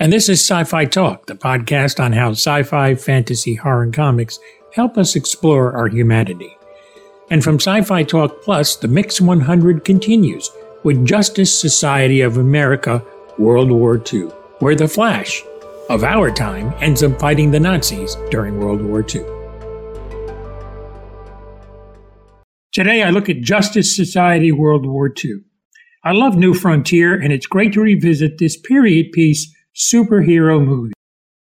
And this is Sci Fi Talk, the podcast on how sci fi, fantasy, horror, and comics help us explore our humanity. And from Sci Fi Talk Plus, the Mix 100 continues with Justice Society of America World War II, where the Flash of our time ends up fighting the Nazis during World War II. Today, I look at Justice Society World War II. I love New Frontier, and it's great to revisit this period piece superhero movie.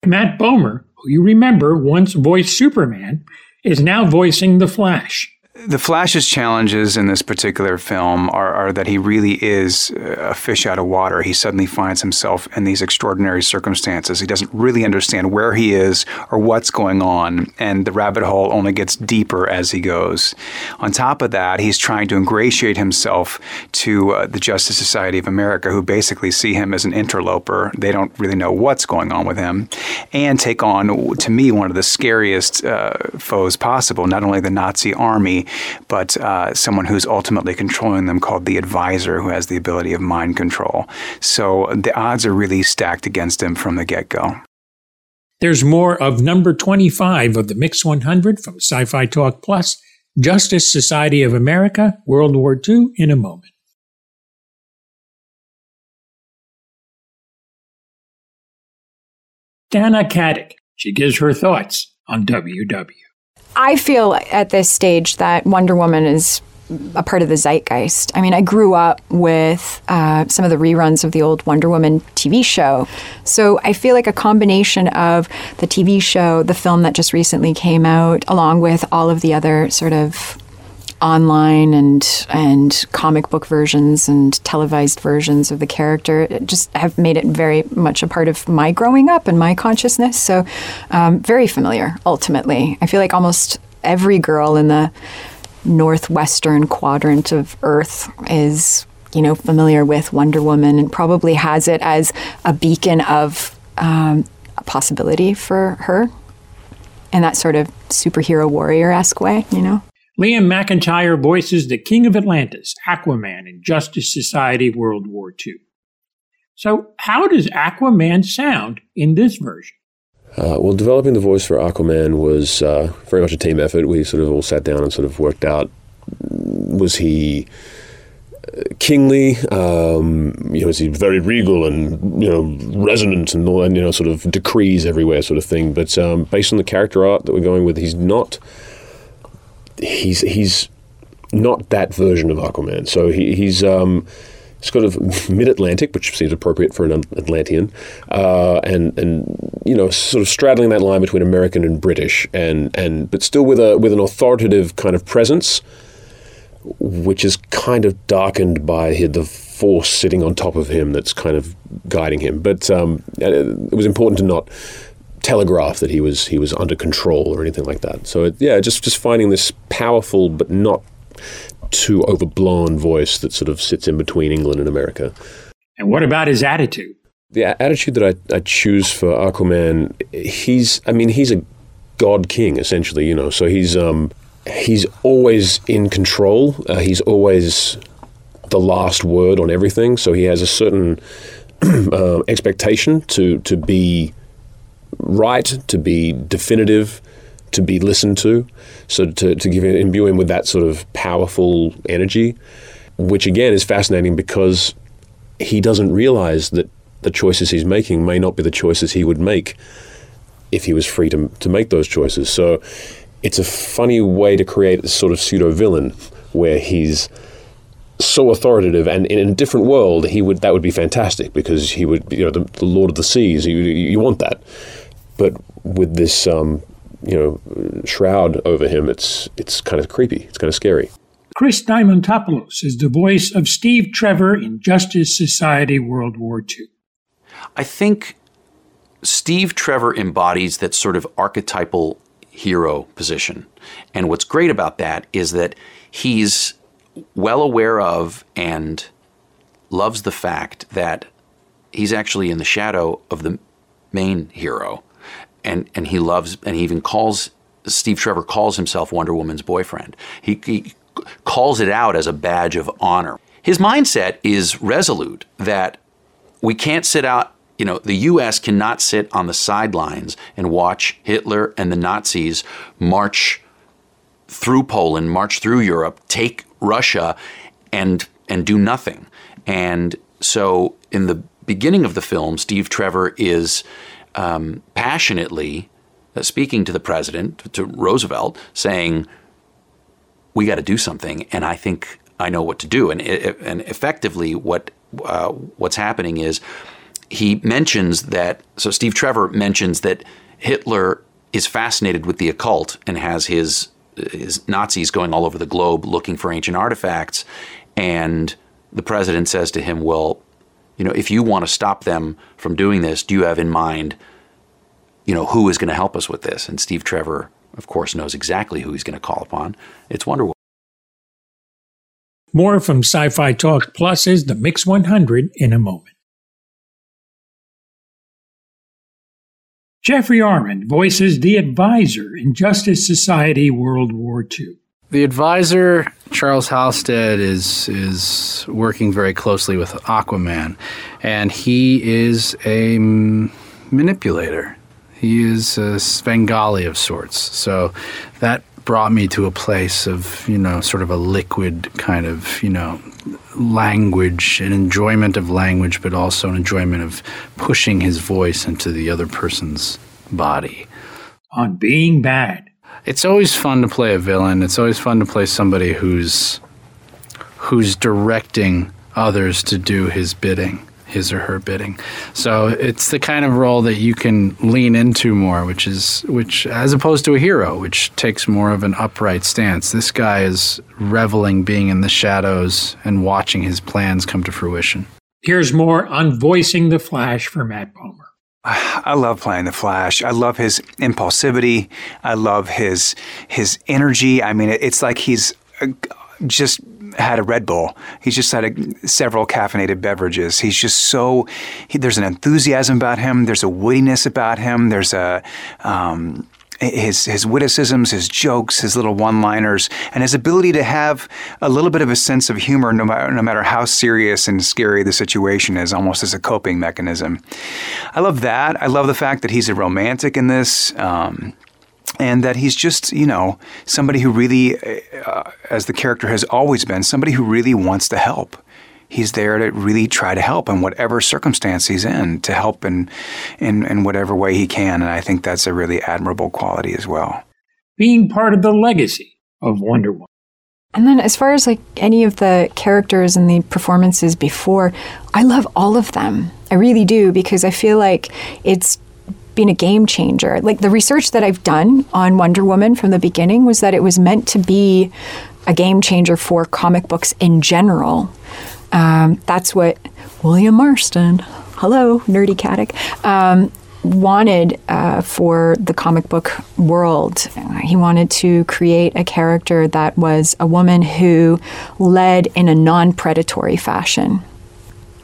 Matt Bomer, who you remember once voiced Superman, is now voicing The Flash. The Flash's challenges in this particular film are, are, that he really is a fish out of water. He suddenly finds himself in these extraordinary circumstances. He doesn't really understand where he is or what's going on, and the rabbit hole only gets deeper as he goes. On top of that, he's trying to ingratiate himself to uh, the Justice Society of America, who basically see him as an interloper. They don't really know what's going on with him, and take on, to me, one of the scariest uh, foes possible, not only the Nazi army but uh, someone who's ultimately controlling them called the advisor, who has the ability of mind control. So the odds are really stacked against him from the get go. There's more of number 25 of the Mix 100 from Sci Fi Talk Plus, Justice Society of America, World War II, in a moment. Stana Katic. She gives her thoughts on WW. I feel at this stage that Wonder Woman is a part of the zeitgeist. I mean, I grew up with uh, some of the reruns of the old Wonder Woman TV show. So I feel like a combination of the TV show, the film that just recently came out, along with all of the other sort of online and and comic book versions and televised versions of the character just have made it very much a part of my growing up and my consciousness. So um, very familiar. Ultimately, I feel like almost every girl in the northwestern quadrant of Earth is you know familiar with Wonder Woman and probably has it as a beacon of um, a possibility for her in that sort of superhero warrior esque way, you know. Liam McIntyre voices the King of Atlantis, Aquaman, in Justice Society World War II. So, how does Aquaman sound in this version? Uh, well, developing the voice for Aquaman was uh, very much a team effort. We sort of all sat down and sort of worked out was he uh, kingly, um, you know, is he very regal and you know resonant and all, and you know sort of decrees everywhere sort of thing. But um, based on the character art that we're going with, he's not he's he's not that version of Aquaman. So he, he's um, kind of mid-Atlantic, which seems appropriate for an Atlantean, uh, and and you know sort of straddling that line between American and British, and and but still with a with an authoritative kind of presence, which is kind of darkened by the force sitting on top of him that's kind of guiding him. But um, it was important to not telegraph that he was he was under control or anything like that. So it, yeah, just just finding this powerful but not too overblown voice that sort of sits in between England and America. And what about his attitude? The attitude that I, I choose for Aquaman, he's I mean he's a god king essentially, you know. So he's um he's always in control. Uh, he's always the last word on everything. So he has a certain uh, expectation to to be right, to be definitive, to be listened to. So to, to give imbue him with that sort of powerful energy, which again is fascinating because he doesn't realize that the choices he's making may not be the choices he would make if he was free to, to make those choices. So it's a funny way to create a sort of pseudo villain where he's so authoritative and in a different world he would that would be fantastic because he would you know the, the lord of the seas you, you want that but with this, um, you know, shroud over him, it's it's kind of creepy. It's kind of scary. Chris Diamantopoulos is the voice of Steve Trevor in Justice Society World War II. I think Steve Trevor embodies that sort of archetypal hero position. And what's great about that is that he's well aware of and loves the fact that he's actually in the shadow of the main hero and and he loves and he even calls Steve Trevor calls himself Wonder Woman's boyfriend. He, he calls it out as a badge of honor. His mindset is resolute that we can't sit out you know, the U.S. cannot sit on the sidelines and watch Hitler and the Nazis march through Poland, march through Europe, take Russia, and and do nothing. And so, in the beginning of the film, Steve Trevor is um, passionately uh, speaking to the president, to Roosevelt, saying, "We got to do something," and I think I know what to do. And and effectively, what uh, what's happening is he mentions that. So Steve Trevor mentions that Hitler is fascinated with the occult and has his his Nazis going all over the globe looking for ancient artifacts, and the president says to him, "Well, you know, if you want to stop them from doing this, do you have in mind, you know, who is going to help us with this?" And Steve Trevor, of course, knows exactly who he's going to call upon. It's Wonder Woman. More from Sci Fi Talk Plus is the Mix 100 in a moment. Geoffrey Arend voices the advisor in Justice Society World War II. The advisor, Charles Halstead, is is working very closely with Aquaman, and he is a manipulator. He is a Svengali of sorts. So that brought me to a place of, you know, sort of a liquid kind of, you know, language, an enjoyment of language, but also an enjoyment of pushing his voice into the other person's body. On being bad. It's always fun to play a villain. It's always fun to play somebody who's who's directing others to do his bidding his or her bidding. So it's the kind of role that you can lean into more, which is which as opposed to a hero, which takes more of an upright stance. This guy is reveling being in the shadows and watching his plans come to fruition. Here's more on voicing the Flash for Matt Bomer. I love playing the Flash. I love his impulsivity. I love his his energy. I mean, it's like he's uh, just had a Red Bull. He's just had a, several caffeinated beverages. He's just so, he, there's an enthusiasm about him. There's a wittiness about him. There's a, um, his his witticisms, his jokes, his little one-liners, and his ability to have a little bit of a sense of humor, no matter no matter how serious and scary the situation is, almost as a coping mechanism. I love that. I love the fact that he's a romantic in this. Um, and that he's just, you know, somebody who really, uh, as the character has always been, somebody who really wants to help. He's there to really try to help in whatever circumstance he's in, to help in, in, in whatever way he can. And I think that's a really admirable quality as well. Being part of the legacy of Wonder Woman. And then, as far as like any of the characters and the performances before, I love all of them. I really do because I feel like it's been a game changer. Like the research that I've done on Wonder Woman from the beginning was that it was meant to be a game changer for comic books in general. Um, that's what William Marston, hello, nerdy Katic, um, wanted uh, for the comic book world. He wanted to create a character that was a woman who led in a non predatory fashion.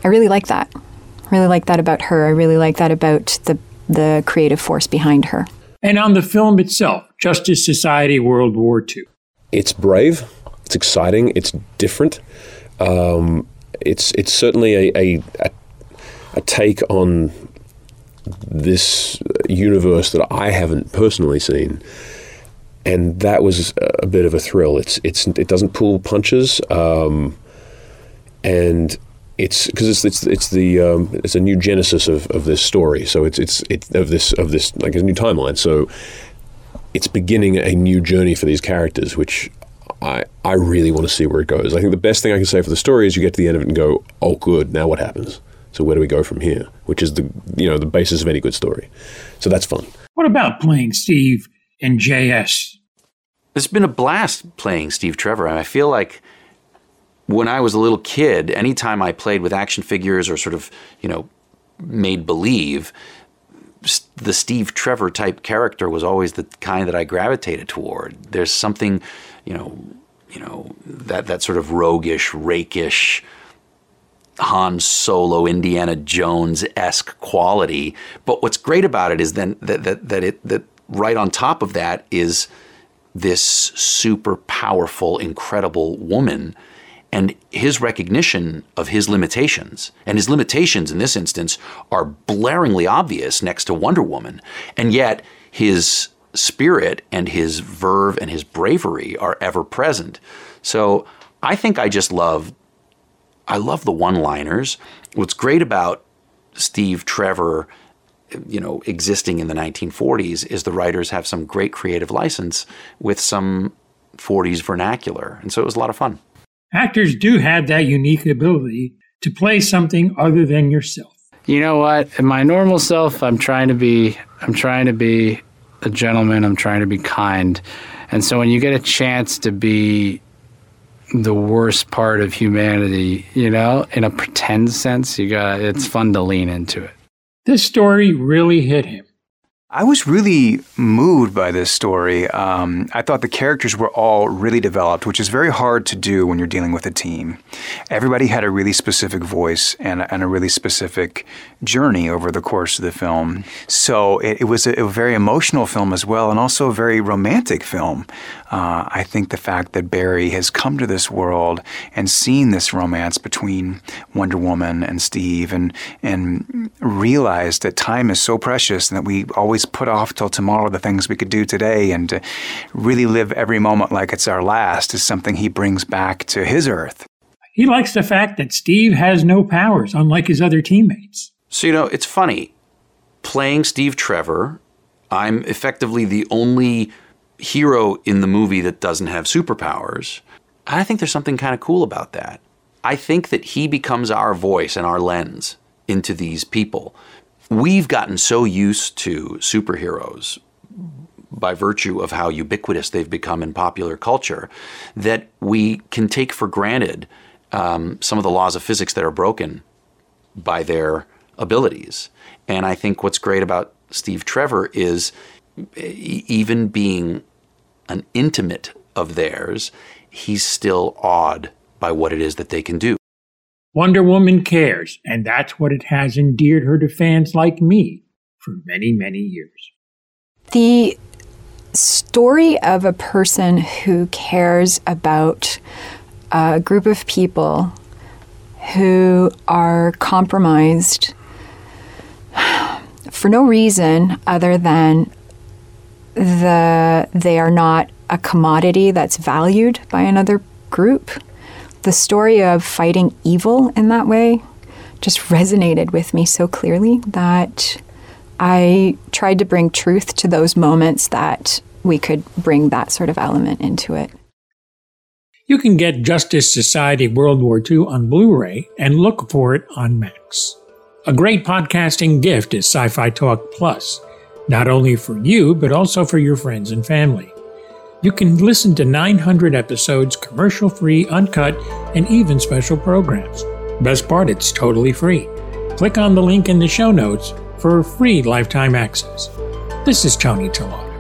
I really like that. I really like that about her. I really like that about the the creative force behind her. And on the film itself, Justice Society World War II. It's brave, it's exciting, it's different. Um, it's it's certainly a, a, a, a take on this universe that I haven't personally seen, and that was a bit of a thrill. It's it's it doesn't pull punches, um, and it's because it's it's it's the um, it's a new genesis of, of this story. So it's it's it's of this of this like a new timeline. So it's beginning a new journey for these characters, which I I really want to see where it goes. I think the best thing I can say for the story is you get to the end of it and go, oh, good. Now what happens? So where do we go from here? Which is the you know the basis of any good story. So that's fun. What about playing Steve and JS? It's been a blast playing Steve Trevor. I feel like when I was a little kid, anytime I played with action figures or sort of, you know, made believe, the Steve Trevor type character was always the kind that I gravitated toward. There's something, you know, you know that that sort of roguish, rakish, Han Solo, Indiana Jones esque quality. But what's great about it is then that that that it that right on top of that is this super powerful, incredible woman and his recognition of his limitations. And his limitations in this instance are blaringly obvious next to Wonder Woman. And yet his spirit and his verve and his bravery are ever present. So I think I just love I love the one-liners. What's great about Steve Trevor you know, existing in the 1940s is the writers have some great creative license with some 40s vernacular. And so it was a lot of fun. Actors do have that unique ability to play something other than yourself. You know what? In my normal self, I'm trying to be I'm trying to be a gentleman, I'm trying to be kind. And so when you get a chance to be the worst part of humanity, you know, in a pretend sense, you got it's fun to lean into it. This story really hit him. I was really moved by this story. Um, I thought the characters were all really developed, which is very hard to do when you're dealing with a team. Everybody had a really specific voice and, and a really specific journey over the course of the film. So it, it was a, a, very emotional film as well, and also a very romantic film. Uh, I think the fact that Barry has come to this world and seen this romance between Wonder Woman and Steve, and and realized that time is so precious and that we always put off till tomorrow the things we could do today and to really live every moment like it's our last is something he brings back to his Earth. He likes the fact that Steve has no powers, unlike his other teammates. So, you know, it's funny. Playing Steve Trevor, I'm effectively the only hero in the movie that doesn't have superpowers. I think there's something kind of cool about that. I think that he becomes our voice and our lens into these people we've gotten so used to superheroes by virtue of how ubiquitous they've become in popular culture that we can take for granted um, some of the laws of physics that are broken by their abilities. And I think what's great about Steve Trevor is even being an intimate of theirs, he's still awed by what it is that they can do. Wonder Woman cares, and that's what it has endeared her to fans like me for many, many years. The story of a person who cares about a group of people who are compromised for no reason other than the they are not a commodity that's valued by another group the story of fighting evil in that way just resonated with me so clearly that I tried to bring truth to those moments that we could bring that sort of element into it. You can get Justice Society World War II on Blu ray and look for it on Max. A great podcasting gift is Sci Fi Talk Plus, not only for you, but also for your friends and family. You can listen to 900 episodes commercial free, uncut, and even special programs. Best part, it's totally free. Click on the link in the show notes for free lifetime access. This is Tony Tellado.